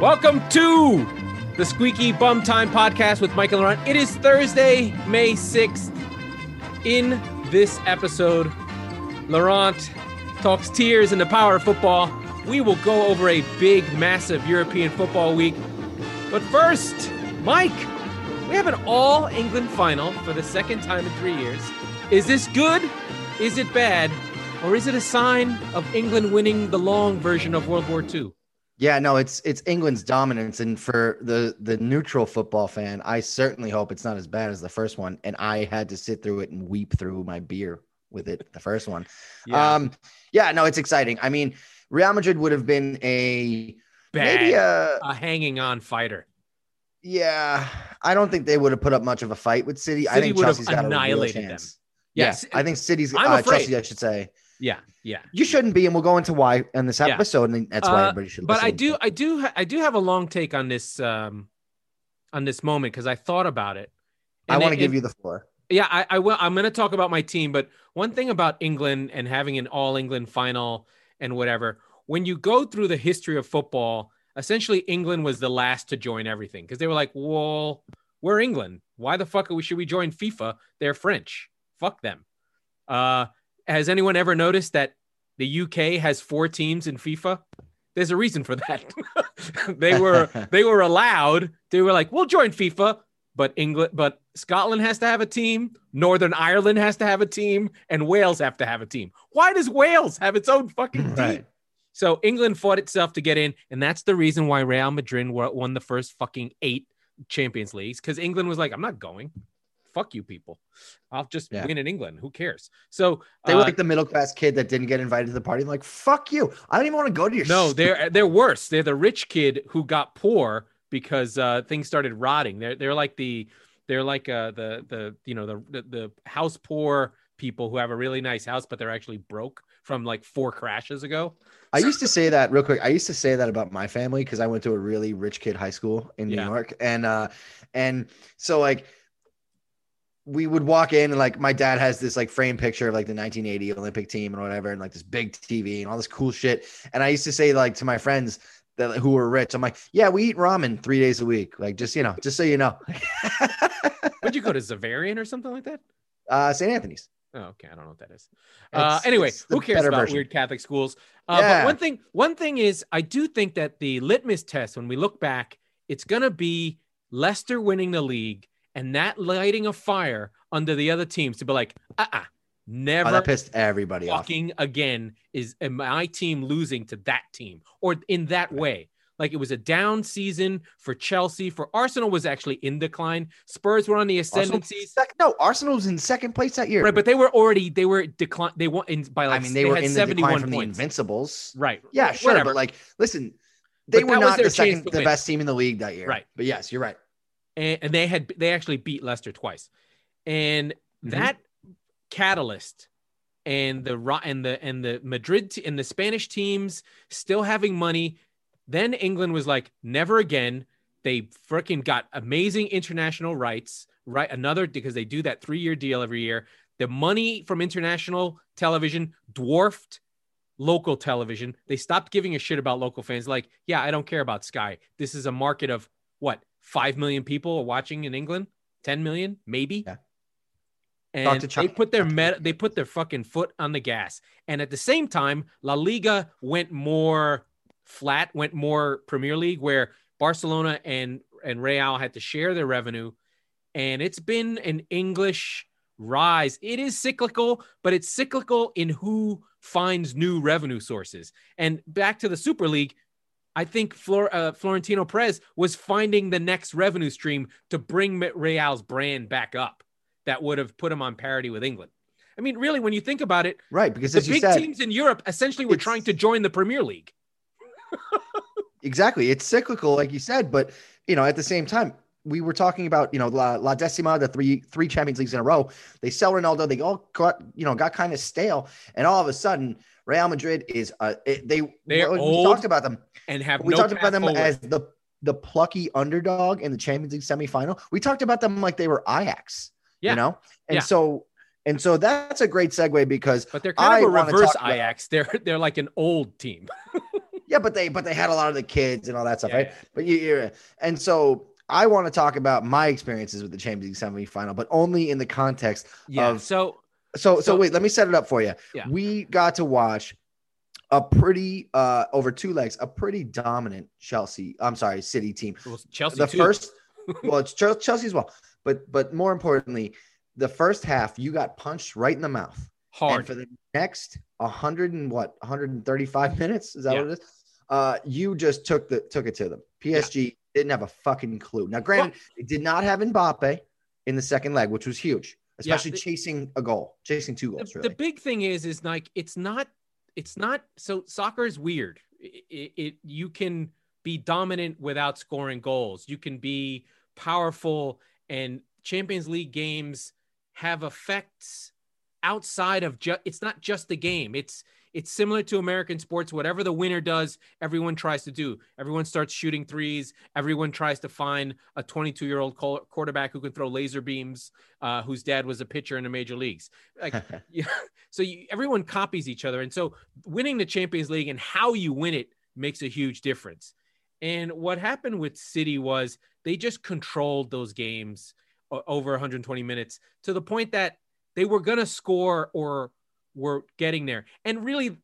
Welcome to the Squeaky Bum Time podcast with Michael Laurent. It is Thursday, May 6th. In this episode, Laurent talks tears and the power of football. We will go over a big, massive European football week. But first, Mike, we have an all England final for the second time in three years. Is this good? Is it bad? Or is it a sign of England winning the long version of World War II? Yeah, no, it's it's England's dominance, and for the the neutral football fan, I certainly hope it's not as bad as the first one. And I had to sit through it and weep through my beer with it, the first one. Yeah. Um, yeah, no, it's exciting. I mean, Real Madrid would have been a Bad. maybe a a hanging on fighter. yeah. I don't think they would have put up much of a fight with City. I think would have Chelsea's got a real annihilated them. chance. Yes, yeah, I think City's I'm uh, afraid. Chelsea, I should say. Yeah, yeah. You shouldn't be, and we'll go into why in this Yeah. episode, and that's why Uh, everybody should. But I do, I do, I do have a long take on this, um, on this moment because I thought about it. I want to give you the floor. Yeah, I, I will. I'm going to talk about my team, but one thing about England and having an All England final and whatever, when you go through the history of football, essentially England was the last to join everything because they were like, "Well, we're England. Why the fuck are we, should we join FIFA? They're French. Fuck them." Uh, has anyone ever noticed that the UK has four teams in FIFA? There's a reason for that. they were they were allowed. They were like, "We'll join FIFA." but England, but Scotland has to have a team. Northern Ireland has to have a team, and Wales have to have a team. Why does Wales have its own fucking team? Right. So England fought itself to get in, and that's the reason why Real Madrid won the first fucking eight Champions Leagues because England was like, "I'm not going. Fuck you, people. I'll just Yeah. win in England. Who cares?" So They were uh, like the middle class kid that didn't get invited to the party. like, fuck you. I don't even want to go to your No, they're they're worse. They're the rich kid who got poor because uh, things started rotting. They're they're like the they're like uh, the the you know the, the the house poor people who have a really nice house but they're actually broke from like four crashes ago. I used to say that real quick. I used to say that about my family because I went to a really rich kid high school in Yeah. New York, and uh, and so like we would walk in and like my dad has this like frame picture of like the 1980 Olympic team and whatever, and like this big TV and all this cool shit. And I used to say like to my friends that who were rich, I'm like, yeah, we eat ramen three days a week, like just you know, just so you know. Would you go to Xaverian or something like that? uh, St. Anthony's. Oh, okay. I don't know what that is. Uh, It's- anyway, it's who cares about version. weird Catholic schools? Uh, Yeah. But one thing, one thing is, I do think that the litmus test, when we look back, it's going to be Leicester winning the league and that lighting a fire under the other teams to be like, uh, uh Oh, never that pissed everybody off. again is my team losing to that team or in that way. Like it was a down season for Chelsea. For Arsenal was actually in decline. Spurs were on the ascendancy. sec- no, Arsenal was in second place that year. Right, but they were already they were decline. They won in by like I mean, they, were in the decline from the. Invincibles. right. Yeah, sure, Whatever. but like, listen, they But were not the second, the win. best team in the league that year. Right. But yes, you're right. And, and they had they actually beat Leicester twice, and Mhm. that catalyst and the and the and the Madrid t- and the Spanish teams still having money. Then England was like, never again. They freaking got amazing international rights, right? Another because they do that three year deal every year. The money from international television dwarfed local television. They stopped giving a shit about local fans. Like, yeah, I don't care about Sky. This is a market of what five million people are watching in England, ten million, maybe. Yeah. And they put their met- they put their fucking foot on the gas. And at the same time, La Liga went more flat, went more Premier League, where Barcelona and and Real had to share their revenue. And it's been an English rise. It is cyclical, but it's cyclical in who finds new revenue sources. And back to the Super League, I think Flor- uh, Florentino Perez was finding the next revenue stream to bring Real's brand back up that would have put him on parity with England. I mean, really, when you think about it, Right. Because the as you big said, teams in Europe essentially were trying to join the Premier League. exactly, it's cyclical, like you said, but you know, at the same time, we were talking about, you know, La, La Decima, the three three Champions Leagues in a row. They sell Ronaldo. They all got, you know, got kind of stale, and all of a sudden, Real Madrid is uh, they They're we old talked about them. and have we no talked about them forward. as the the plucky underdog in the Champions League semifinal. We talked about them like they were Ajax, Yeah. you know, and Yeah. so and so that's a great segue because but they're kind I of a reverse talk about- Ajax. They're they're like an old team. Yeah, but they but they had a lot of the kids and all that stuff, Yeah. right? But you, you're and so I want to talk about my experiences with the Champions League semifinal, but only in the context Yeah. of so so so, So- wait, let me set it up for you. Yeah. We got to watch a pretty uh over two legs, a pretty dominant Chelsea. I'm sorry, City team. well, Chelsea the too. first, well, it's Chel- Chelsea as well, but but more importantly, the first half you got punched right in the mouth, and hard. for the next 100 and what 135 minutes is that Yeah. what it is? Uh, you just took the took it to them. PSG didn't have a fucking clue. Now, granted, they did not have Mbappe in the second leg, which was huge, especially the- chasing a goal, chasing two goals. the really, big thing is is like it's not it's not so soccer is weird. It, it, it you can be dominant without scoring goals. You can be powerful and champions league games have effects outside of just it's not just the game. It's it's similar to american sports whatever the winner does everyone tries to do everyone starts shooting threes everyone tries to find a 22 year old quarterback who can throw laser beams uh, whose dad was a pitcher in the major leagues like yeah. So you, everyone copies each other. And so winning the Champions League and how you win it makes a huge difference. And what happened with City was they just controlled those games over 120 minutes to the point that they were going to score or were getting there. And really,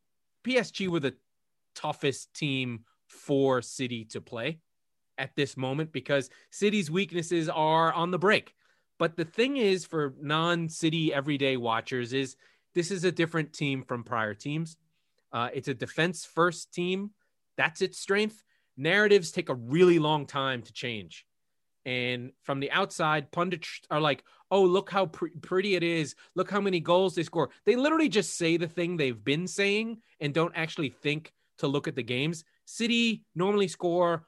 PSG were the toughest team for City to play at this moment because City's weaknesses are on the break. But the thing is, for non City everyday watchers, is this is a different team from prior teams. Uh, it's a defense first team. That's its strength. Narratives take a really long time to change. And from the outside, pundits are like, oh, look how pre- pretty it is. Look how many goals they score. They literally just say the thing they've been saying and don't actually think to look at the games. City normally score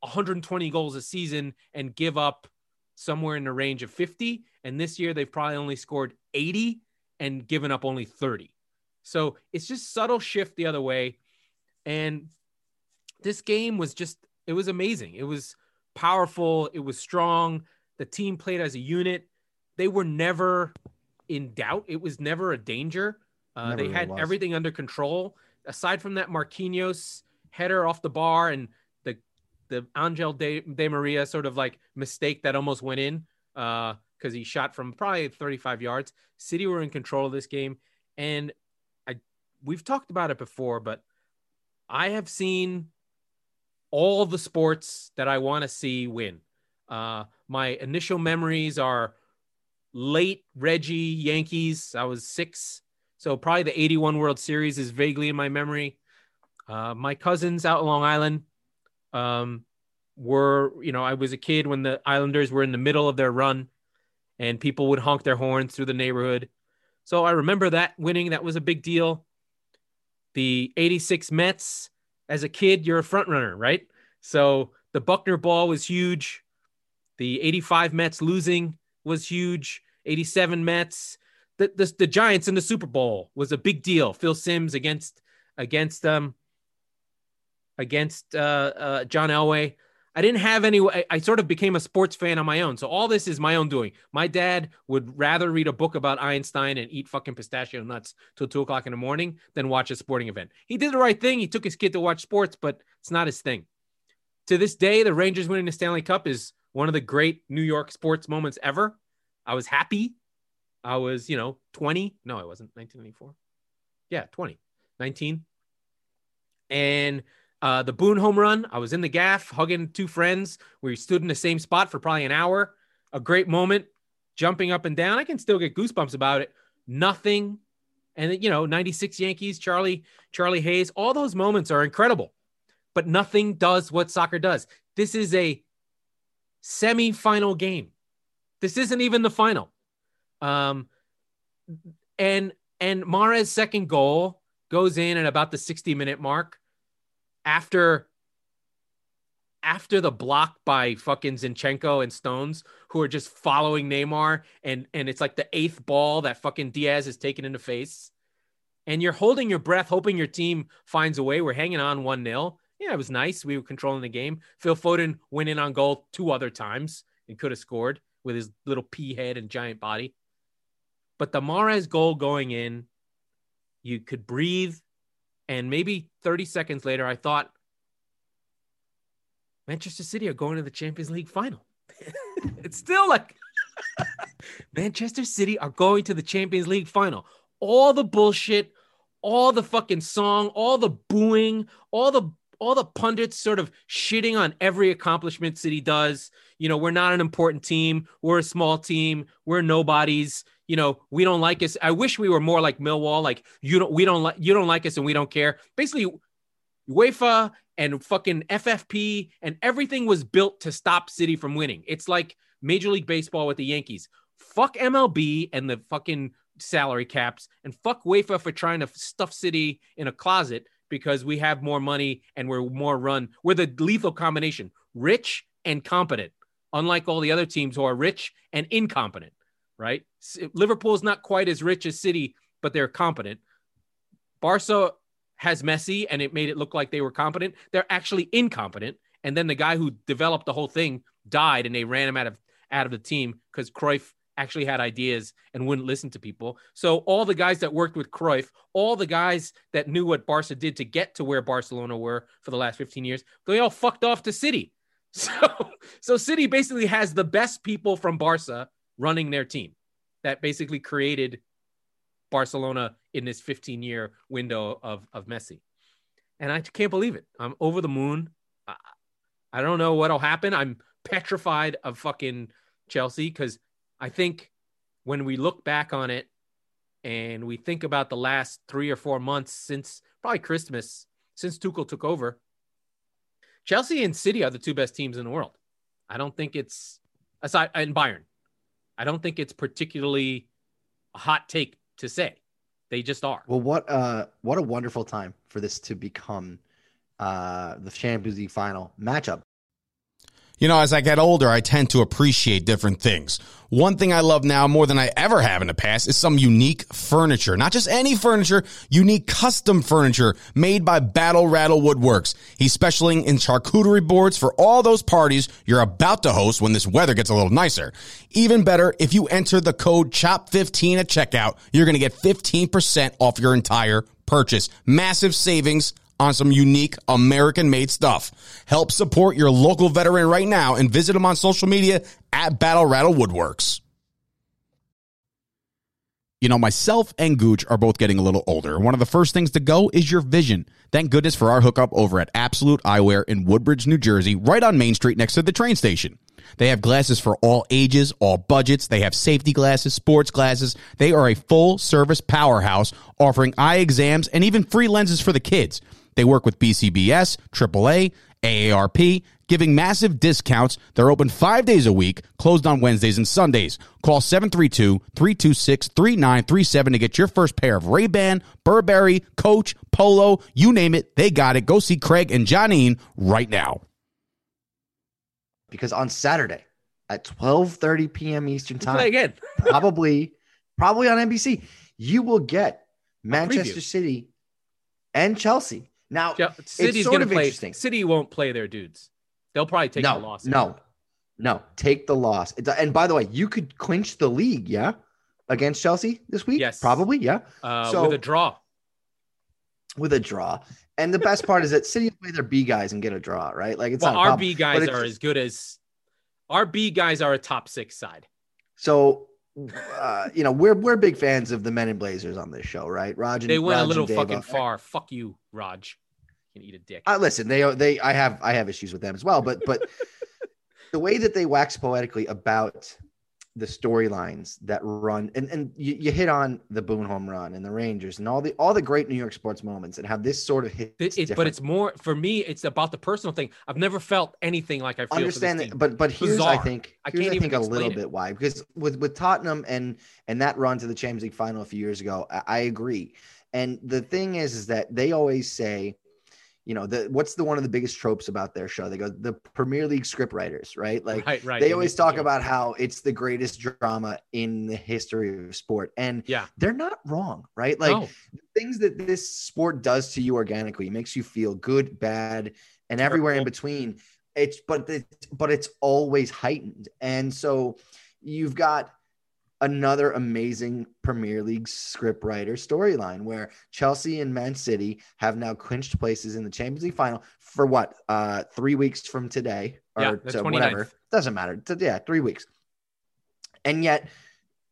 120 goals a season and give up somewhere in the range of 50. And this year, they've probably only scored 80 and given up only 30. So it's just subtle shift the other way. And this game was just, it was amazing. It was powerful. It was strong. The team played as a unit. They were never in doubt. It was never a danger. Uh, Never they really had was. everything under control. Aside from that Marquinhos header off the bar and the the Angel De, Di Maria sort of like mistake that almost went in because he shot from probably 35 yards. City were in control of this game, and I we've talked about it before, but I have seen all the sports that I want to see win. Uh, my initial memories are late Reggie Yankees. I was six, so probably the 81 World Series is vaguely in my memory. Uh, my cousins out in Long Island um, were, you know, I was a kid when the Islanders were in the middle of their run and people would honk their horns through the neighborhood. So I remember that winning. That was a big deal. The 86 Mets, as a kid, you're a front runner, right? So the Buckner ball was huge. The 85 Mets losing was huge. 87 Mets. The, the, the Giants in the Super Bowl was a big deal. Phil Simms against against um against uh, uh, John Elway. I didn't have any. I, I sort of became a sports fan on my own. So all this is my own doing. My dad would rather read a book about Einstein and eat fucking pistachio nuts till two o'clock in the morning than watch a sporting event. He did the right thing. He took his kid to watch sports, but it's not his thing. To this day, the Rangers winning the Stanley Cup is one of the great New York sports moments ever. I was happy. I was, you know, 20. No, I wasn't. 1994. Yeah, 20. 19. And uh, the Boone home run, I was in the gaff hugging two friends. We stood in the same spot for probably an hour. A great moment, jumping up and down. I can still get goosebumps about it. Nothing. And you know, 96 Yankees, Charlie, Charlie Hayes, all those moments are incredible. But nothing does what soccer does. This is a semi-final game. This isn't even the final. Um, and and Mahrez' second goal goes in at about the 60 minute mark after after the block by fucking Zinchenko and Stones, who are just following Neymar, and and it's like the eighth ball that fucking Dias is taken in the face, and you're holding your breath, hoping your team finds a way. We're hanging on one 0 Yeah, it was nice. We were controlling the game. Phil Foden went in on goal two other times and could have scored with his little pea head and giant body. But the Mahrez goal going in, you could breathe. And maybe 30 seconds later, I thought, Manchester City are going to the Champions League final. it's still like Manchester City are going to the Champions League final. All the bullshit, all the fucking song, all the booing, all the all the pundits sort of shitting on every accomplishment City does. You know, we're not an important team. We're a small team. We're nobodies. You know, we don't like us. I wish we were more like Millwall. Like you don't, we don't like you don't like us, and we don't care. Basically, UEFA and fucking FFP and everything was built to stop City from winning. It's like Major League Baseball with the Yankees. Fuck MLB and the fucking salary caps, and fuck UEFA for trying to stuff City in a closet because we have more money and we're more run. We're the lethal combination, rich and competent, unlike all the other teams who are rich and incompetent, right? Liverpool's not quite as rich as City, but they're competent. Barca has Messi and it made it look like they were competent. They're actually incompetent. And then the guy who developed the whole thing died and they ran him out of out of the team because Cruyff actually had ideas and wouldn't listen to people. So all the guys that worked with Cruyff, all the guys that knew what Barca did to get to where Barcelona were for the last 15 years, they all fucked off to City. So so City basically has the best people from Barca running their team that basically created Barcelona in this 15 year window of of Messi. And I can't believe it. I'm over the moon. I, don't know what'll happen. I'm petrified of fucking Chelsea because I think when we look back on it and we think about the last three or four months since probably Christmas, since Tuchel took over, Chelsea and City are the two best teams in the world. I don't think it's aside and Bayern. I don't think it's particularly a hot take to say. They just are. Well, what uh what a wonderful time for this to become uh the Champions League final matchup you know, as I get older, I tend to appreciate different things. One thing I love now more than I ever have in the past is some unique furniture. Not just any furniture, unique custom furniture made by Battle Rattle Woodworks. He's specializing in charcuterie boards for all those parties you're about to host when this weather gets a little nicer. Even better, if you enter the code CHOP15 at checkout, you're going to get 15% off your entire purchase. Massive savings on some unique American made stuff. Help support your local veteran right now and visit them on social media at Battle Rattle Woodworks. You know, myself and Gooch are both getting a little older. One of the first things to go is your vision. Thank goodness for our hookup over at Absolute Eyewear in Woodbridge, New Jersey, right on Main Street next to the train station. They have glasses for all ages, all budgets. They have safety glasses, sports glasses. They are a full service powerhouse offering eye exams and even free lenses for the kids. They work with BCBS, AAA, AARP, giving massive discounts. They're open five days a week, closed on Wednesdays and Sundays. Call 732-326-3937 to get your first pair of Ray-Ban, Burberry, Coach, Polo, you name it, they got it. Go see Craig and Janine right now. Because on Saturday at 12:30 p.m. Eastern Time, Play again. probably probably on NBC, you will get Manchester City and Chelsea now, City's going to play. City won't play their dudes. They'll probably take no, the loss. No, no, take the loss. And by the way, you could clinch the league, yeah, against Chelsea this week. Yes, probably, yeah. Uh, so with a draw, with a draw. And the best part is that City play their B guys and get a draw, right? Like it's well, our B guys are as good as our B guys are a top six side. So uh, you know, we're we're big fans of the Men in Blazers on this show, right? Rog and they went Rog a little fucking far. Fuck you, Rog can eat a dick. Uh, listen, they they I have I have issues with them as well, but but the way that they wax poetically about the storylines that run and, and you, you, hit on the Boone home run and the Rangers and all the all the great New York sports moments and how this sort of hit. It, but it's more for me. It's about the personal thing. I've never felt anything like I feel. Understand that, but but here's Bizarre. I think here's I, can't I think a little it. bit why because with with Tottenham and and that run to the Champions League final a few years ago, I, I agree. And the thing is, is that they always say you know the what's the one of the biggest tropes about their show? They go the premier league script writers right? Like right, right. they always talk about how it's the greatest drama in the history of sport and yeah. they're not wrong right? Like no. things that this sport does to you organically makes you feel good bad and everywhere in between. It's but it's but it's always heightened and so you've got another amazing Premier League scriptwriter storyline where Chelsea and Man City have now clinched places in the Champions League final for what? Uh, three weeks from today or Yeah, to whatever. Doesn't matter. To- yeah, three weeks. And yet,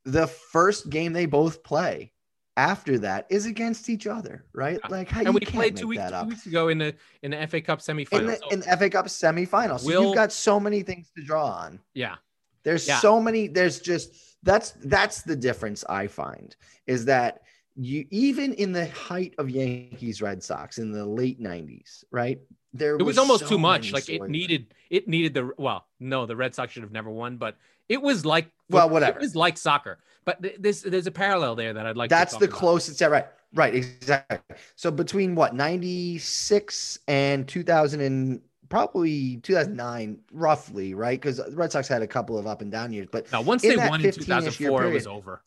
the first game they both play after that is against each other, right? Like how and you we played two weeks, that two weeks ago in the in the FA Cup In semifinal. the, So, in the FA Cup semifinal. So Will- you've got so many things to draw on. yeah, There's Yeah. so many. There's just that's that's the difference I find is that you even in the height of Yankees Red Sox in the late '90s, right? There it was almost so too much. Like it needed it needed the well, no, the Red Sox should have never won, but it was like Well, whatever. It was like soccer, but th- this there's a parallel there that I'd like. That's the about. closest. Yeah, right, right, exactly. So between what '96 and 2000 and probably 2009, roughly, right? Because the Red Sox had a couple of up and down years, but Now, once they won in 15-ish year 2004, it was over.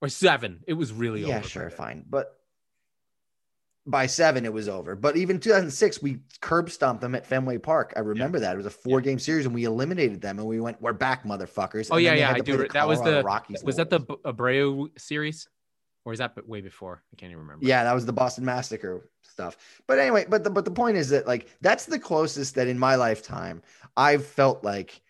Or seven, it was really yeah, over. sure, fine. But by seven, it was over. But even 2006, we curb stomped them at Fenway Park. I remember that. It was a four game series and we eliminated them and we went, we're back, motherfuckers. Oh And yeah, yeah, had I do. That was the Rockies. was that the Abreu series, or is that way before? I can't even remember. Yeah, that was the Boston Massacre stuff. But anyway, but the but the point is that like that's the closest that in my lifetime I've felt like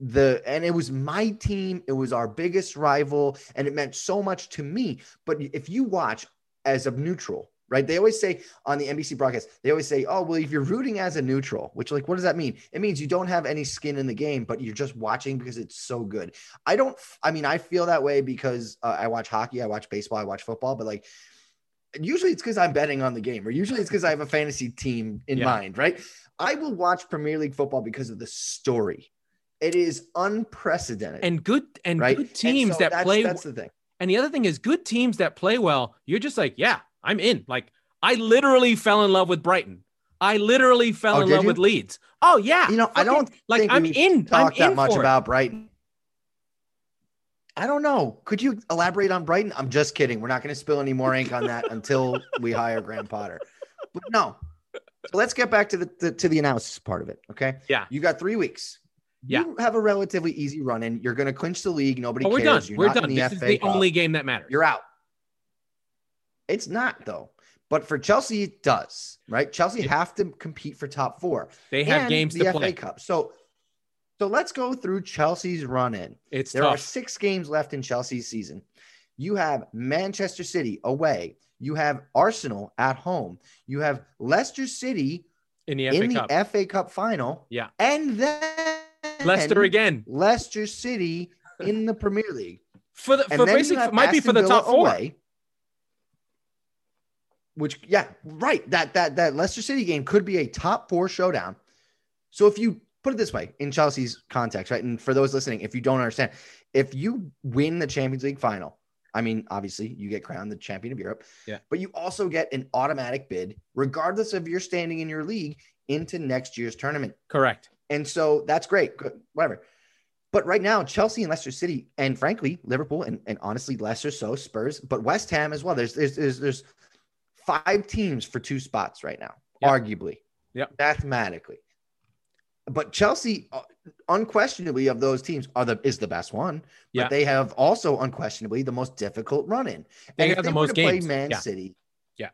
the and it was my team, it was our biggest rival, and it meant so much to me. But if you watch as a neutral, right? They always say on the NBC broadcast, they always say, "Oh, well, if you're rooting as a neutral," which like what does that mean? It means you don't have any skin in the game, but you're just watching because it's so good. I don't. I mean, I feel that way because uh, I watch hockey, I watch baseball, I watch football, but like usually it's because I'm betting on the game, or usually it's because I have a fantasy team in Yeah. mind, right? I will watch Premier League football because of the story. It is unprecedented, and good and right? good And teams so that that's, play. That's the thing. and the other thing is, good teams that play well. You're just like, yeah, I'm in. Like I literally fell in love with Brighton. I literally fell Oh, in love you? with Leeds. Oh yeah, You know, I don't like. I'm in. I'm Talk that in much about Brighton. I don't know. Could you elaborate on Brighton? I'm just kidding. We're not going to spill any more ink on that until we hire Graham Potter. But no. So let's get back to the, the to the analysis part of it. Okay. Yeah. You got three weeks. Yeah. You have a relatively easy run in. You're going to clinch the league. Nobody Oh, we're cares. done. You're We're done. in the This is the Cup. only game that matters. You're out. It's not though. But for Chelsea, it does, right? Chelsea have to compete for top four. they have games the to FA play. Cup. So, so let's go through Chelsea's run in. It's There are six games left in Chelsea's season. You have Manchester City away. You have Arsenal at home. You have Leicester City in the FA in the Cup. FA Cup final. Yeah. And then Leicester again Leicester City in the Premier League. for the And for then you basic might be for the Villa top four. away, which, yeah, right. That that that Leicester City game could be a top four showdown. So if you put it this way in Chelsea's context, right? And for those listening, if you don't understand, if you win the Champions League final, I mean, obviously you get crowned the champion of Europe. Yeah. But you also get an automatic bid, regardless of your standing in your league, into next year's tournament. Correct. And so that's great. Good, whatever. But right now, Chelsea and Leicester City, and frankly, Liverpool and, and honestly, Leicester, so Spurs, but West Ham as well. There's there's there's, there's five teams for two spots right now, Yep. arguably. Yep. Mathematically. But Chelsea, uh, unquestionably, of those teams, are the is the best one. But Yeah. they have also unquestionably the most difficult run in. They And have the most to play games. Man Yeah. City. Yeah.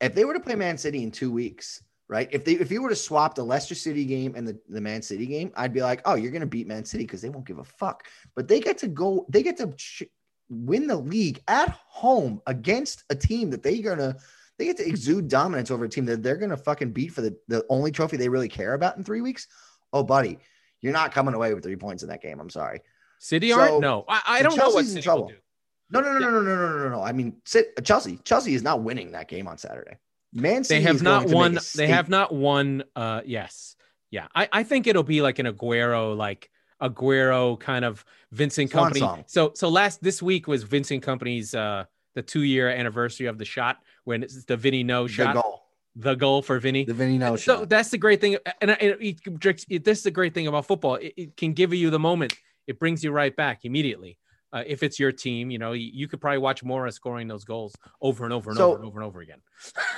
If they were to play Man City in two weeks, right? If they if you were to swap the Leicester City game and the, the Man City game, I'd be like, oh, you're gonna beat Man City because they won't give a fuck. But they get to go, they get to ch- win the league at home against a team that they're gonna they get to exude dominance over a team that they're gonna fucking beat for the, the only trophy they really care about in three weeks. Oh, buddy, you're not coming away with three points in that game. I'm sorry. City So- aren't? No, I, I don't know what Chelsea's in trouble. No, no, no, no, no, no, no, no, no. I mean, sit, Chelsea. Chelsea is not winning that game on Saturday. Man City. They have not won. They have not won. Uh, yes, yeah. I, I think it'll be like an Aguero, like Aguero kind of Vincent Swan Kompany. song. So so last this week was Vincent Kompany's uh the two year anniversary of the shot when it's the Vinny no shot. the goal, the goal for Vinny. the Vinny no so shot. that's the great thing, and, and it, it, it, this is the great thing about football. It, it can give you the moment. It brings you right back immediately. Uh, if it's your team, you know you, you could probably watch Moura scoring those goals over and over and So- over and over and over again.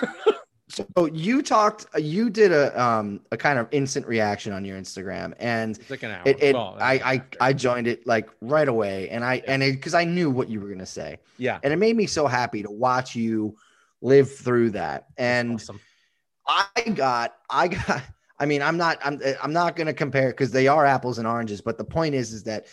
So you talked, you did a um a kind of instant reaction on your Instagram, and It's like an hour. it, it I, I I joined it like right away, and I and it because I knew what you were gonna say, yeah. and it made me so happy to watch you live through that. And Awesome. I got, I got. I mean, I'm not, I'm, I'm not going to compare because they are apples and oranges. But the point is, is that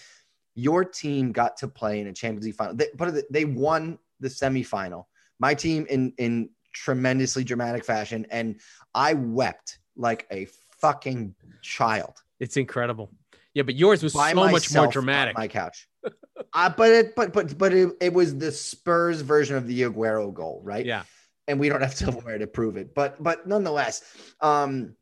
your team got to play in a Champions League final. They, but they won the semifinal. My team in in tremendously dramatic fashion, and I wept like a fucking child It's incredible. Yeah, but yours was by so much more dramatic. my couch. uh, but it, but but but it, it was the Spurs version of the Aguero goal, right? Yeah. and we don't have silverware to prove it. But but nonetheless, um,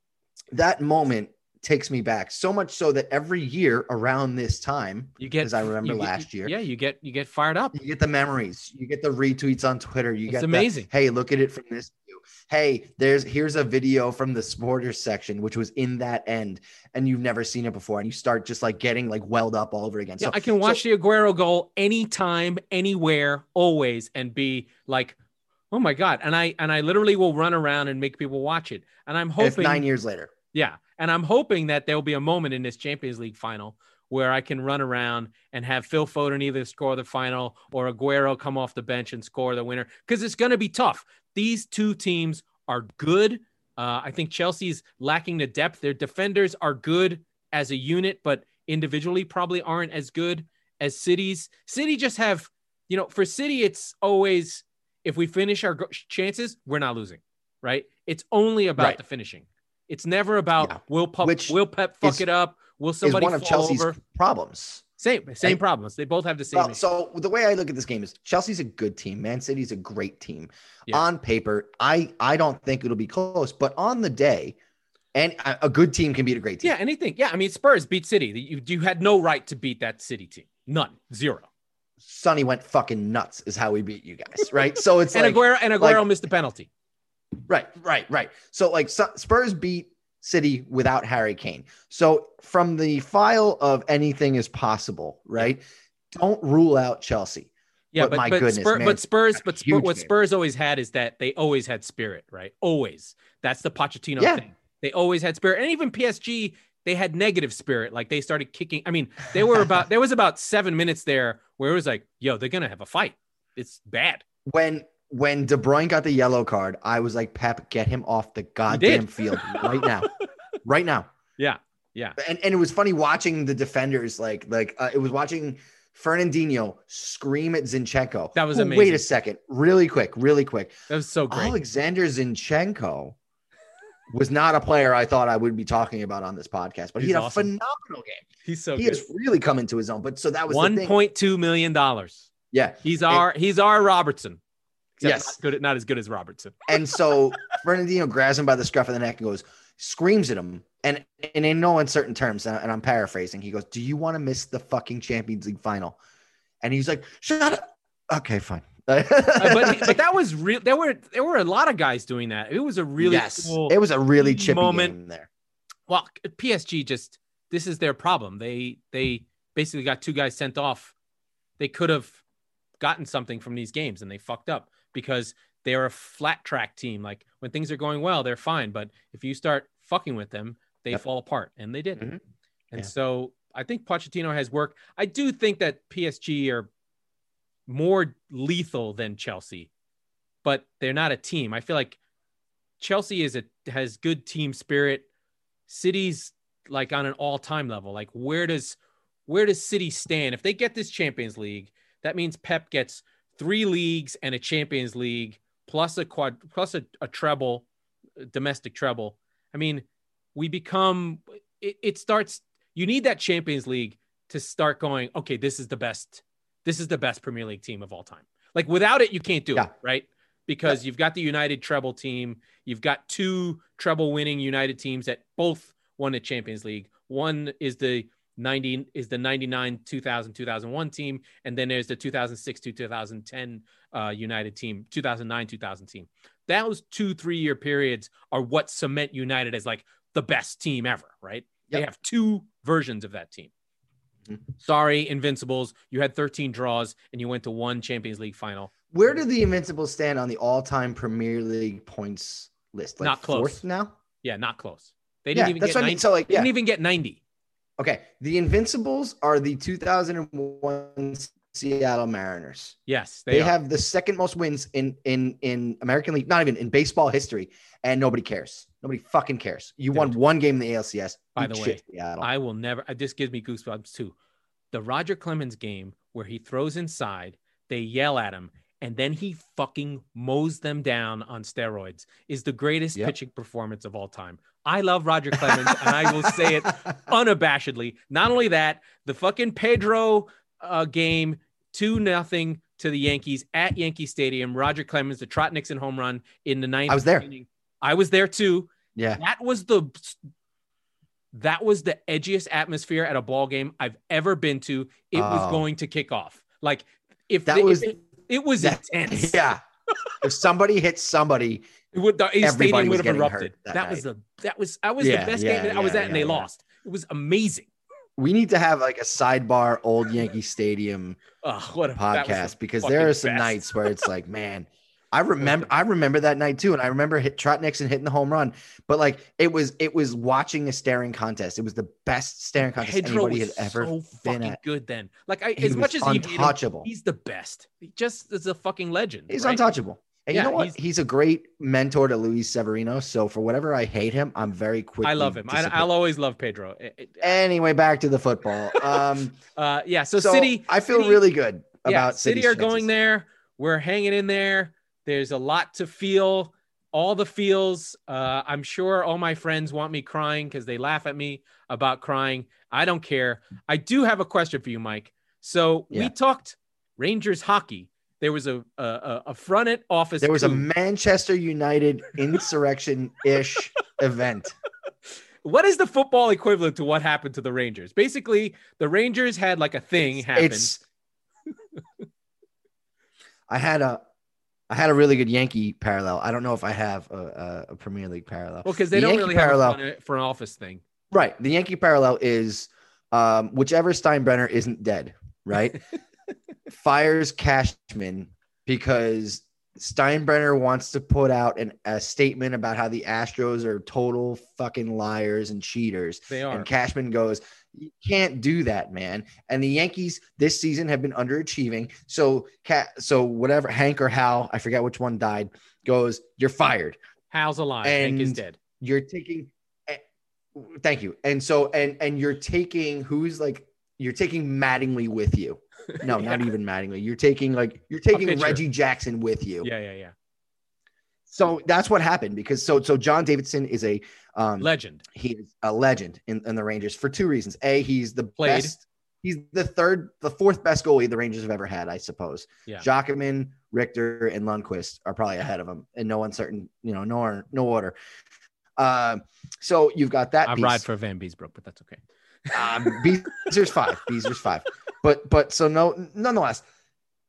that moment takes me back so much so that every year around this time, You get as I remember get- last year, Yeah, you get you get fired up. you get the memories, you get the retweets on Twitter, you It's get the, amazing. hey, look at it from this view. Hey, there's here's a video from the sporters section, which was in that end, and you've never seen it before, and you start just like getting like welled up all over again. Yeah, So I can watch the Aguero goal anytime, anywhere, always, and be like, "Oh my god!" And I and I literally will run around and make people watch it. And I'm hoping, nine years later. yeah, and I'm hoping that there will be a moment in this Champions League final where I can run around and have Phil Foden either score the final or Aguero come off the bench and score the winner because it's going to be tough. These two teams are good. Uh, I think Chelsea's lacking the depth. Their defenders are good as a unit, but individually probably aren't as good as City's. City just have, you know, for City, it's always if we finish our chances, we're not losing, right? It's only about Right. the finishing. It's never about Yeah. will Pep, Which will Pep fuck is- it up? Will somebody one of Chelsea's over? problems. Same, same And- problems. They both have the same. Well, so the way I look at this game is Chelsea's a good team. Man City's a great team. Yeah. On paper, I I don't think it'll be close, but on the day, and a a good team can beat a great team. yeah, anything. Yeah, I mean, Spurs beat City. You you had no right to beat that City team. None, zero. Sonny went fucking nuts, is how we beat you guys, right? So it's And like Aguero and Aguero like- missed the penalty. Right, right, right. So like Spurs beat City without Harry Kane. So from the file of anything is possible, right? Don't rule out Chelsea. Yeah, But but my but, goodness, Spur- man, but Spurs, but what. Spurs always had is that they always had spirit, right? Always. That's the Pochettino Yeah. thing. They always had spirit, and even PSG, they had negative spirit. Like they started kicking. I mean, they were about there was about seven minutes there where it was like, yo, they're gonna have a fight. It's bad. when when De Bruyne got the yellow card, I was like, Pep, get him off the goddamn field right now, right now. Yeah, yeah. And and it was funny watching the defenders like like uh, it was watching Fernandinho scream at Zinchenko. That was Who- Wait a second, really quick, really quick. That was so great. Alexander Zinchenko was not a player I thought I would be talking about on this podcast, but he He's had a phenomenal game. He's so he good. has really come into his own. But so that was One point two million dollars. Yeah. He's our he's our Robertson. Yes. not good not as good as Robertson. And so Fernandinho grabs him by the scruff of the neck and goes, screams at him. And, and in no uncertain terms, and I'm paraphrasing, he goes, Do you want to miss the fucking Champions League final? And he's like, Shut up. Okay, fine. Uh, but but that was real. There were there were a lot of guys doing that. It was a really yes, cool it was a really chippy moment. there. well PSG just this is their problem. They they basically got two guys sent off. They could have gotten something from these games and they fucked up because they're a flat track team. Like when things are going well, they're fine, but if you start fucking with them, they Yep. fall apart and they did. Mhm. And Yeah. so I think Pochettino has worked. I do think that PSG are more lethal than Chelsea, but they're not a team. I feel like Chelsea is a has good team spirit. City's like on an all-time level. Like where does where does City stand? If they get this Champions League, that means Pep gets three leagues and a Champions League plus a quad plus a, a treble, domestic treble. I mean, we become it, it starts you need that Champions League to start going, okay, this is the best, this is the best Premier League team of all time. Like without it, you can't do Yeah. it, right? Because you've got the United treble team, you've got two treble winning United teams that both won the Champions League. One is the 90 is the 99 2000 2001 team and then there's the 2006 to 2010 uh, United team 2009 2000 team those two three year periods are what cement United as like the best team ever right they have two versions of that team Mhm. sorry invincibles you had 13 draws and you went to one Champions League final Where do the Invincibles stand on the all time Premier League points list? Like Not close. fourth now. Yeah, not close. They didn't even that's get what I mean. So like, They yeah, didn't even get 90. Okay. The Invincibles are the 2001 Seattle Mariners. Yes, They, they, have the second most wins in in in American League, not even in baseball history, and nobody cares. Nobody fucking cares. You won one game in the ALCS. By the way, Seattle. I will never. uh, This gives me goosebumps too. The Roger Clemens game where he throws inside, they yell at him, and then he fucking mows them down on steroids is the greatest Yep. pitching performance of all time. I love Roger Clemens, and I will say it unabashedly. Not only that, the fucking Pedro uh, game, two nothing to the Yankees at Yankee Stadium. Roger Clemens, the Trot Nixon home run in the ninth. I was there. inning. I was there too. yeah. That was the that was the edgiest atmosphere at a ball game I've ever been to. It was Oh. going to kick off. Like if That the- if was- it, it was that- intense. Yeah. if somebody hits somebody, It would the stadium would have erupted. that That, was the that was that was Yeah, the best yeah, game I was yeah, at, and they yeah, yeah. lost. It was amazing. we need to have like a sidebar old Yankee Stadium what a that the podcast because there are some best. nights where it's like, man, I remember I remember that night too. And I remember hit Trot Nixon hitting the home run. But like it was it was watching a staring contest. It was the best staring contest Pedro anybody had ever so been fucking at. good then. Like I, as much as hate him, untouchable. he's the best. He just is a fucking legend. He's right? untouchable. And Yeah, you know what? he's- He's, a great mentor to Luis Severino. So for whatever I hate him, I'm very quick. I love him. I, I'll always love Pedro. It- it- Anyway, back to the football. Um, uh, yeah. So, so, City, I feel City- really good yeah, about City City's are going there. We're hanging in there. There's a lot to feel. All the feels. Uh, I'm sure all my friends want me crying because they laugh at me about crying. I don't care. I do have a question for you, Mike. So we talked Rangers hockey. There was a a, a- front office. There was a. Manchester United insurrection ish event. what is the football equivalent to what happened to the Rangers? Basically, the Rangers had like a thing happen. It's. I had a, I had a really good Yankee parallel. I don't know if I have a, a, a Premier League parallel. well, because they the don't Yankee really parallel- have a front, front office thing. Right. The Yankee parallel is um, whichever Steinbrenner isn't dead, right? fires Cashman because Steinbrenner wants to put out an, a statement about how the Astros are total fucking liars and cheaters. They are. And Cashman goes, You can't do that, man. And the Yankees this season have been underachieving. So, Ca- so whatever, Hank or Hal, I forget which one died, goes, You're fired Hal's alive. Hank is dead. you're taking eh, thank you and so and and you're taking who's like you're taking mattingly with you no not even mattingly you're taking like you're taking reggie jackson with you Yeah, yeah, yeah. so that's what happened because so so john davidson is a um Legend. he is a legend in, in the rangers for two reasons a he's the Played. best he's the third the fourth best goalie the rangers have ever had i suppose Yeah. Giacomin, richter and lundqvist are probably ahead of him in no uncertain you know no order no order um so you've got that I piece. ride for Vanbiesbrouck, but that's okay. Um, Beezer's five. Beezer's five. But but so no, nonetheless,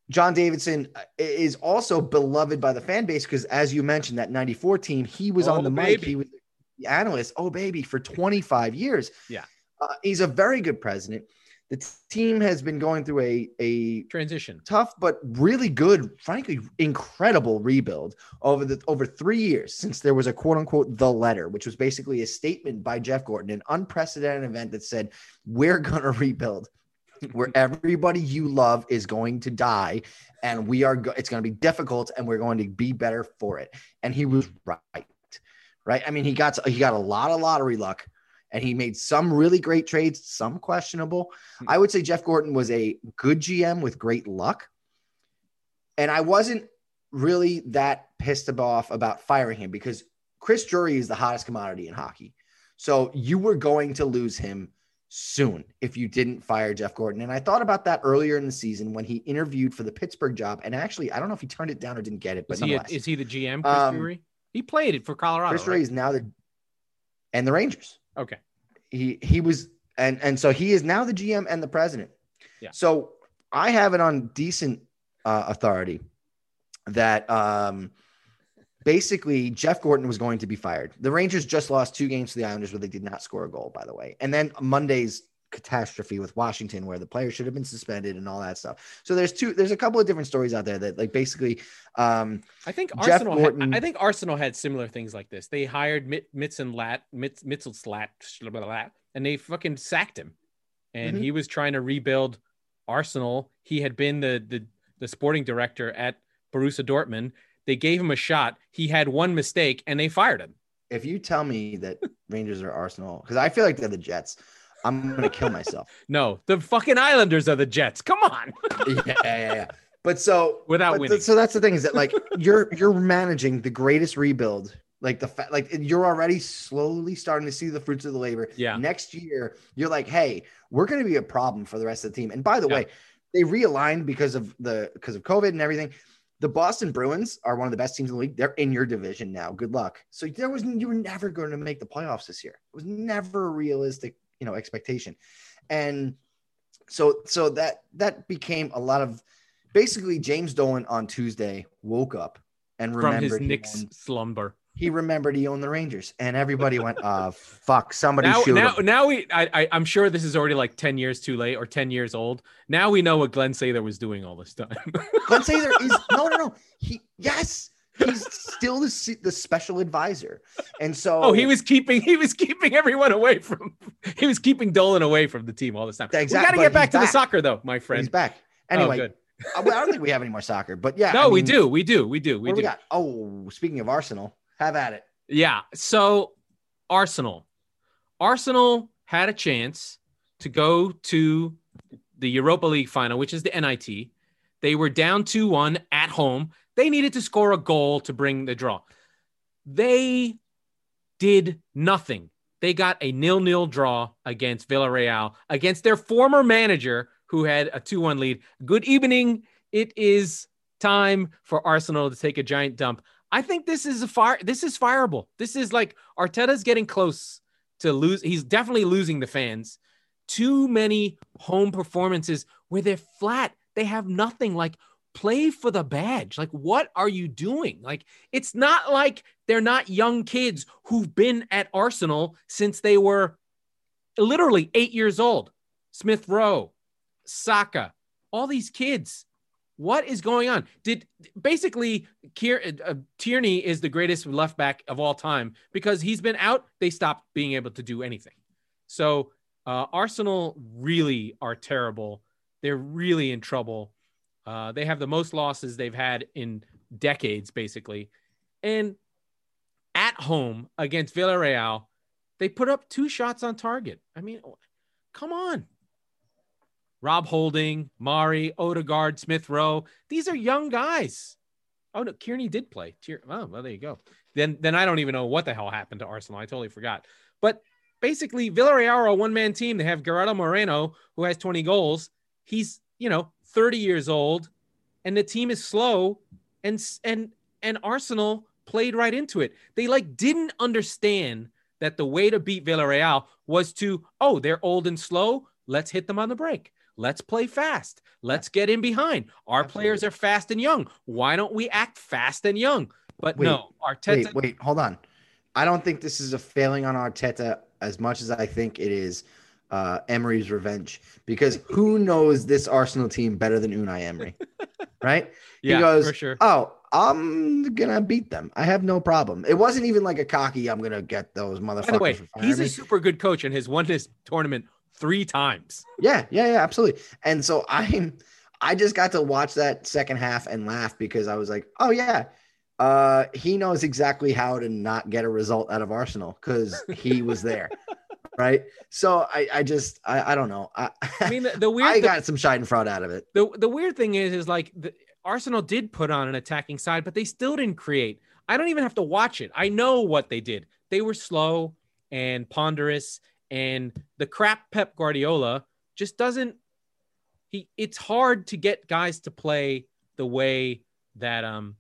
John Davidson is also beloved by the fan base because, as you mentioned, that '94 team, he was on Oh, the mic. He was the analyst. Oh baby, for 25 years. Yeah. uh, he's a very good president. The t- team has been going through a a Transition. tough but really good, frankly, incredible rebuild over the over three years since there was a quote unquote the letter, which was basically a statement by Jeff Gorton, an unprecedented event that said, We're gonna rebuild where everybody you love is going to die, and we are go- it's gonna be difficult, and we're going to be better for it. And he was right. Right. I mean, he got he got a lot of lottery luck. And he made some really great trades, some questionable. Hmm. I would say Jeff Gorton was a good GM with great luck. And I wasn't really that pissed off about firing him because Chris Drury is the hottest commodity in hockey. So you were going to lose him soon if you didn't fire Jeff Gorton. And I thought about that earlier in the season when he interviewed for the Pittsburgh job. And actually, I don't know if he turned it down or didn't get it, but Is he, a, is he the GM, Chris Um, Drury? He played it for Colorado. Chris Drury right? is now the and the Rangers. Okay. he he was and and so he is now the GM and the president. Yeah. So I have it on decent uh, authority that um basically Jeff Gorton was going to be fired. The Rangers just lost two games to the Islanders where they did not score a goal, by the way. And then Monday's catastrophe with Washington where the player should have been suspended and all that stuff. So there's two there's a couple of different stories out there that like basically um I think Jeff Arsenal. Norton- Had, I think Arsenal had similar things like this. They hired Mit, Mitson Lat, Mitz, Mitzel Slat, and they fucking sacked him. And Mhm. he was trying to rebuild Arsenal. He had been the the the sporting director at Borussia Dortmund. They gave him a shot. He had one mistake, and they fired him. if you tell me that Rangers are Arsenal, because I feel like they're the Jets, I'm gonna kill myself. No, the fucking Islanders are the Jets. Come on. yeah, yeah, yeah. But so Without but winning. so that's the thing is that like you're you're managing the greatest rebuild. Like the fa- like you're already slowly starting to see the fruits of the labor. Yeah. Next year, you're like, hey, we're going to be a problem for the rest of the team. And by the Yeah. way, they realigned because of the because of COVID and everything. The Boston Bruins are one of the best teams in the league. They're in your division now. Good luck. So there was you were never going to make the playoffs this year. It was never a realistic, you know, expectation. And so so that that became a lot of basically James Dolan on Tuesday woke up and From his Knicks slumber. He remembered he owned the Rangers, and everybody went, "Uh, fuck! Somebody now, shoot now, him." now we, I, I, I'm sure this is already like 10 years too late or 10 years old. Now we know what Glen Sather was doing all this time. Glen Sather is no, no, no. He yes, he's still the the special advisor, and so oh, he was keeping, he was keeping everyone away from, he was keeping Dolan away from the team all this time. Exact- we got to get back to the soccer though, my friend. He's back. Oh, Anyway, good. I, don't think we have any more soccer, but yeah, No, I we do. We do. We do. We do. we got? Oh, speaking of Arsenal, have at it. Yeah. So Arsenal, Arsenal had a chance to go to the Europa League final, which is the NIT. They were down 2 1 at home. They needed to score a goal to bring the draw. They did nothing. They got a nil nil draw against Villarreal, against their former manager who had a 2 1 lead. Good evening. It is time for Arsenal to take a giant dump. I think this is a fire. This is fireable. This is like Arteta's getting close to lose. He's definitely losing the fans. Too many home performances where they're flat. They have nothing. Like play for the badge. Like what are you doing? Like it's not like they're not young kids who've been at Arsenal since they were literally eight years old. Smith Rowe, Saka, all these kids. What is going on? Did basically Kier, uh, Tierney is the greatest left back of all time because he's been out. They stopped being able to do anything. So uh, Arsenal really are terrible. They're really in trouble. Uh, they have the most losses they've had in decades, basically. And at home against Villarreal, they put up two shots on target. I mean, come on. Rob Holding, Mari, Odegaard, Smith Rowe. These are young guys. Oh no, Kearney did play. Oh, well, there you go. Then then I don't even know what the hell happened to Arsenal. I totally forgot. But basically, Villarreal are a one-man team. They have Gerardo Moreno, who has 20 goals. He's, you know, 30 years old, and the team is slow, and and and Arsenal played right into it. They like didn't understand that the way to beat Villarreal was to, oh, they're old and slow. Let's hit them on the break. Let's play fast. Let's get in behind. Our players are fast and young. Why don't we act fast and young? But Wait, no, Arteta. Wait, wait, hold on. I don't think this is a failing on Arteta as much as I think it is uh, Emery's revenge because who knows this Arsenal team better than Unai Emery, right? yeah, he goes, for sure. Oh, I'm gonna beat them. I have no problem. It wasn't even like a cocky. I'm gonna get those motherfuckers. By the way, he's me." a super good coach and has won this tournament three times. Yeah, yeah, yeah, absolutely. And so I'm I just got to watch that second half and laugh because I was like, oh yeah, uh, he knows exactly how to not get a result out of Arsenal because he was there. right. So I, I just I, I don't know. I, I mean, the, the weird I the- got some Schadenfreude out of it. the the weird thing is is like the, Arsenal did put on an attacking side, but they still didn't create. I don't even have to watch it. I know what they did. They were slow and ponderous, and the crap Pep Guardiola just doesn't. He it's hard to get guys to play the way that um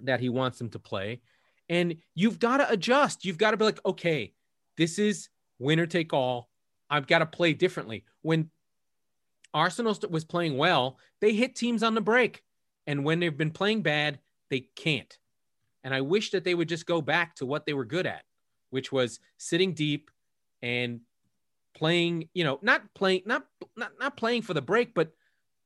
that he wants them to play, and you've got to adjust. You've got to be like, okay, this is winner take all. I've got to play differently. When Arsenal was playing well, they hit teams on the break. And when they've been playing bad, they can't. And I wish that they would just go back to what they were good at, which was sitting deep and playing, you know, not playing, not not not playing for the break, but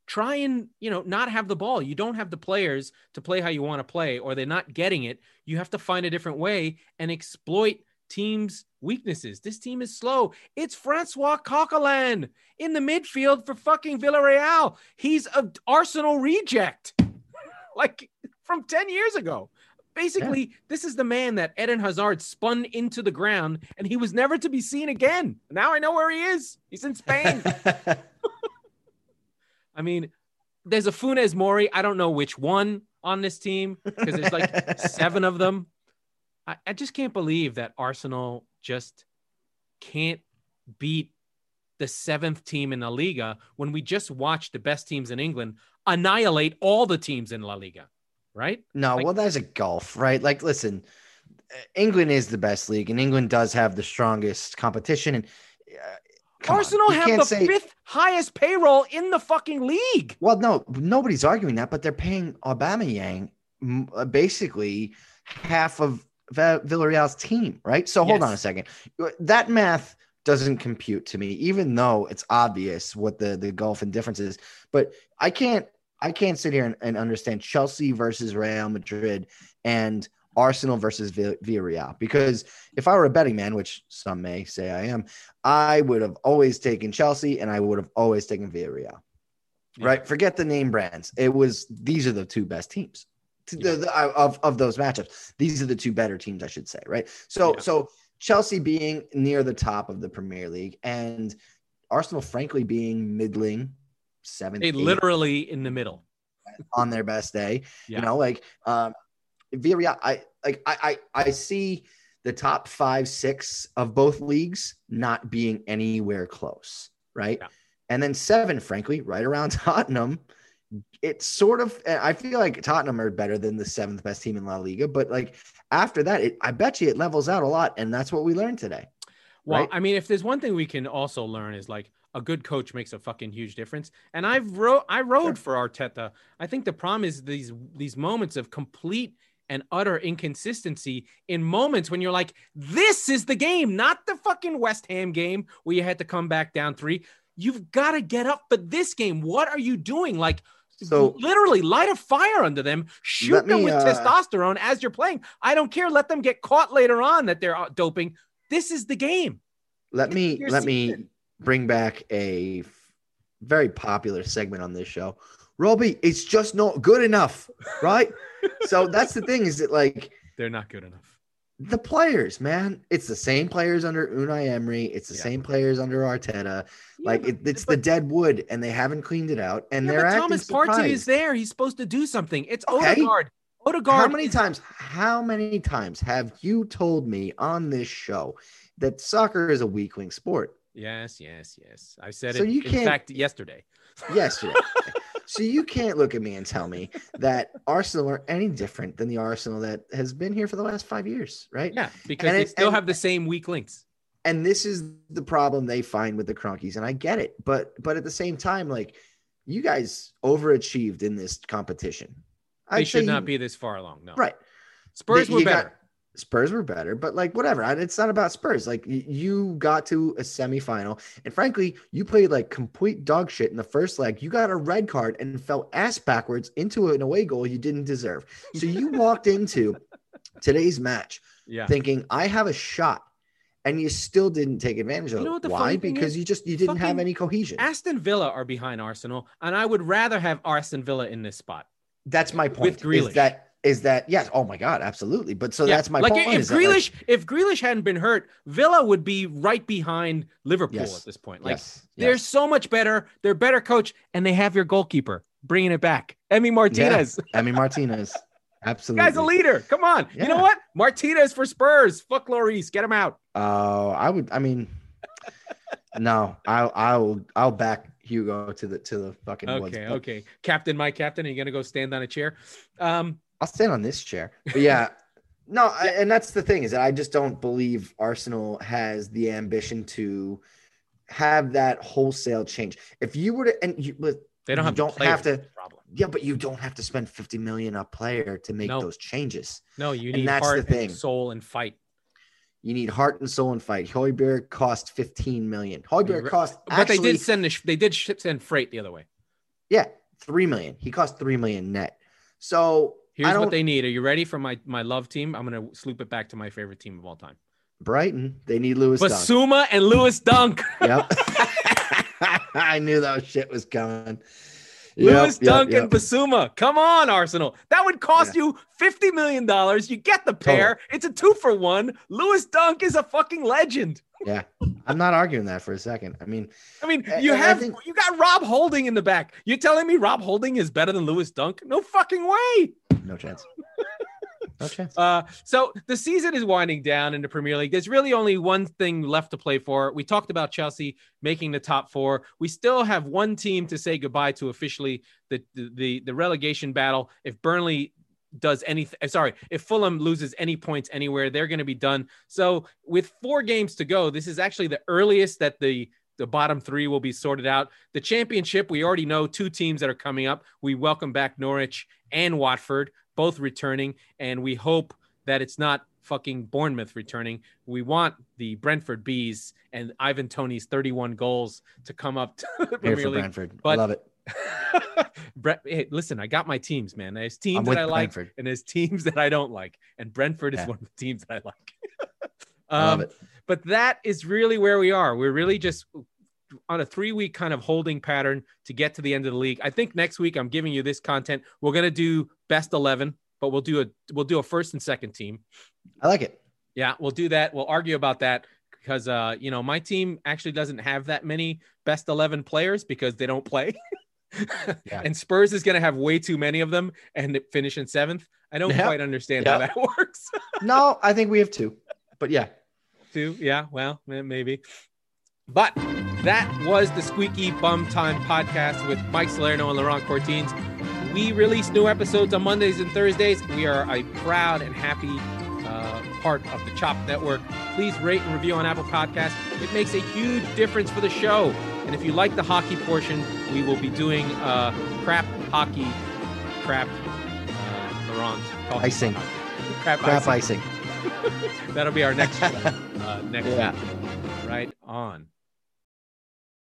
try and you know not have the ball. You don't have the players to play how you want to play, or they're not getting it. You have to find a different way and exploit teams' weaknesses. This team is slow. It's Francois Coquelin in the midfield for fucking Villarreal. He's a Arsenal reject, like from 10 years ago. Basically, yeah. this is the man that Eden Hazard spun into the ground and he was never to be seen again. Now I know where he is. He's in Spain. I mean, there's a Funes Mori. I don't know which one on this team because there's like seven of them. I, I just can't believe that Arsenal just can't beat the seventh team in La Liga when we just watched the best teams in England annihilate all the teams in La Liga, right? No, like, well, that's a golf, right? Like, listen, England is the best league, and England does have the strongest competition. And uh, Arsenal have the say, fifth highest payroll in the fucking league. Well, no, nobody's arguing that, but they're paying Aubameyang uh, basically half of Villarreal's team, right? So hold yes. on a second. That math doesn't compute to me, even though it's obvious what the the gulf and difference is. But I can't I can't sit here and, and understand Chelsea versus Real Madrid and Arsenal versus Villarreal because if I were a betting man, which some may say I am, I would have always taken Chelsea and I would have always taken Villarreal. Yeah. Right? Forget the name brands. It was these are the two best teams yeah. the, the, of of those matchups. These are the two better teams, I should say, right? So yeah. so Chelsea being near the top of the Premier League and Arsenal, frankly, being middling, seventh, they literally in the middle on their best day. Yeah. You know, like um, Villarreal, I like I, I I see the top five, six of both leagues not being anywhere close, right? Yeah. And then seven, frankly, right around Tottenham it's sort of I feel like Tottenham are better than the seventh best team in La Liga, but like after that, it, I bet you it levels out a lot, and that's what we learned today. Well, right? I mean, if there's one thing we can also learn is like a good coach makes a fucking huge difference. And I've wrote I rode for Arteta. I think the problem is these these moments of complete and utter inconsistency in moments when you're like, this is the game, not the fucking West Ham game where you had to come back down three. You've got to get up. for this game, what are you doing? Like so literally light a fire under them, shoot them with uh, testosterone as you're playing. I don't care. Let them get caught later on that they're uh, doping. This is the game. Let me let season. me bring back a very popular segment on this show. Robbie, it's just not good enough, right? so that's the thing is that like they're not good enough the players, man. It's the same players under Unai Emery. It's the yeah. same players under Arteta. Yeah, like it, it's but, the dead wood, and they haven't cleaned it out. And yeah, they're Thomas Partey is there. He's supposed to do something. It's okay. Odegaard. Odegaard. How many times? How many times have you told me on this show that soccer is a weakling sport? Yes, yes, yes. I said so it. You can't, fact, yesterday. Yesterday. So you can't look at me and tell me that Arsenal are any different than the Arsenal that has been here for the last five years, right? Yeah, because and they it, still and, have the same weak links. And this is the problem they find with the Kroenkes, and I get it, but but at the same time, like you guys overachieved in this competition. They I'd should not you, be this far along. No, right. Spurs were better. Got, Spurs were better, but like whatever. It's not about Spurs. Like you got to a semifinal, and frankly, you played like complete dog shit in the first leg. You got a red card and fell ass backwards into an away goal you didn't deserve. So you walked into today's match yeah. thinking I have a shot, and you still didn't take advantage of you know it. Why? Because you just you didn't have any cohesion. Aston Villa are behind Arsenal, and I would rather have Aston Villa in this spot. That's my point. With Grealish. Is that is that yes? Oh my God, absolutely. But so yeah. that's my like point. If Grealish, like, if Grealish hadn't been hurt, Villa would be right behind Liverpool yes. at this point. Like yes. they're yes. so much better. They're better coach, and they have your goalkeeper bringing it back, Emi Martinez. Yeah. Emi Martinez. Absolutely. Guy's a leader. Come on. Yeah. You know what? Martinez for Spurs. Fuck Lloris. Get him out. Oh, uh, I would. I mean, no. I'll. I'll. I'll back Hugo to the to the fucking. Okay. okay. Captain, my captain. Are you gonna go stand on a chair? Um. I'll stand on this chair. But yeah, no, I, and that's the thing is that I just don't believe Arsenal has the ambition to have that wholesale change. If you were to, and you, they don't you have don't have to. Problem. Yeah, but you don't have to spend fifty million a player to make no. those changes. No, you need and that's heart the thing. soul, and fight. You need heart and soul and fight. Højbjerg cost 15 million. Højbjerg cost but actually, they did send the sh- they did ship send freight the other way. yeah, three million. He cost three million net. So Here's what they need. Are you ready for my my love team? I'm gonna sloop it back to my favorite team of all time. Brighton. They need Lewis Dunk. Bissouma and Lewis Dunk. Yep. I knew that shit was coming. Lewis Yep, yep, Dunk yep. and Bissouma. Come on, Arsenal. That would cost you $50 million. You get the pair. It's a two for one. Lewis Dunk is a fucking legend. Yeah. I'm not arguing that for a second. I mean, I mean, you I have think- you got Rob Holding in the back. You're telling me Rob Holding is better than Lewis Dunk? No fucking way. no chance. No chance. Uh, so the season is winding down in the Premier League. There's really only one thing left to play for. We talked about Chelsea making the top four. We still have one team to say goodbye to officially the the the, the relegation battle. If Burnley does anything, sorry, if Fulham loses any points anywhere, they're going to be done. So with four games to go, this is actually the earliest that the the bottom three will be sorted out. The championship, we already know two teams that are coming up. We welcome back Norwich and Watford, both returning, and we hope that it's not fucking Bournemouth returning. We want the Brentford Bees and Ivan Toney's 31 goals to come up to the Here Premier for League. Brentford. I but- love it. Brett, hey, listen, I got my teams, man. There's teams that I like, and there's teams that I don't like, and Brentford is Yeah. one of the teams that I like. I love Um, it. but that is really where we are. We're really just on a three week kind of holding pattern to get to the end of the league. I think next week I'm giving you this content. We're gonna do best eleven, but we'll do a we'll do a first and second team. I like it. Yeah, we'll do that. We'll argue about that because uh, you know, my team actually doesn't have that many best eleven players because they don't play. Yeah. And Spurs is gonna have way too many of them and finish in seventh. I don't quite understand how that works. No, I think we have two. But yeah. Two, yeah, well, maybe. But that was the Squeaky Bum Time podcast with Mike Salerno and Laurent Cortines. We release new episodes on Mondays and Thursdays. We are a proud and happy uh, part of the Chop Network. Please rate and review on Apple Podcasts. It makes a huge difference for the show. And if you like the hockey portion, we will be doing uh, crap hockey, crap uh, Laurent. Icing. Crap, Crap icing. icing. That'll be our next uh, next Yeah. week. Right on.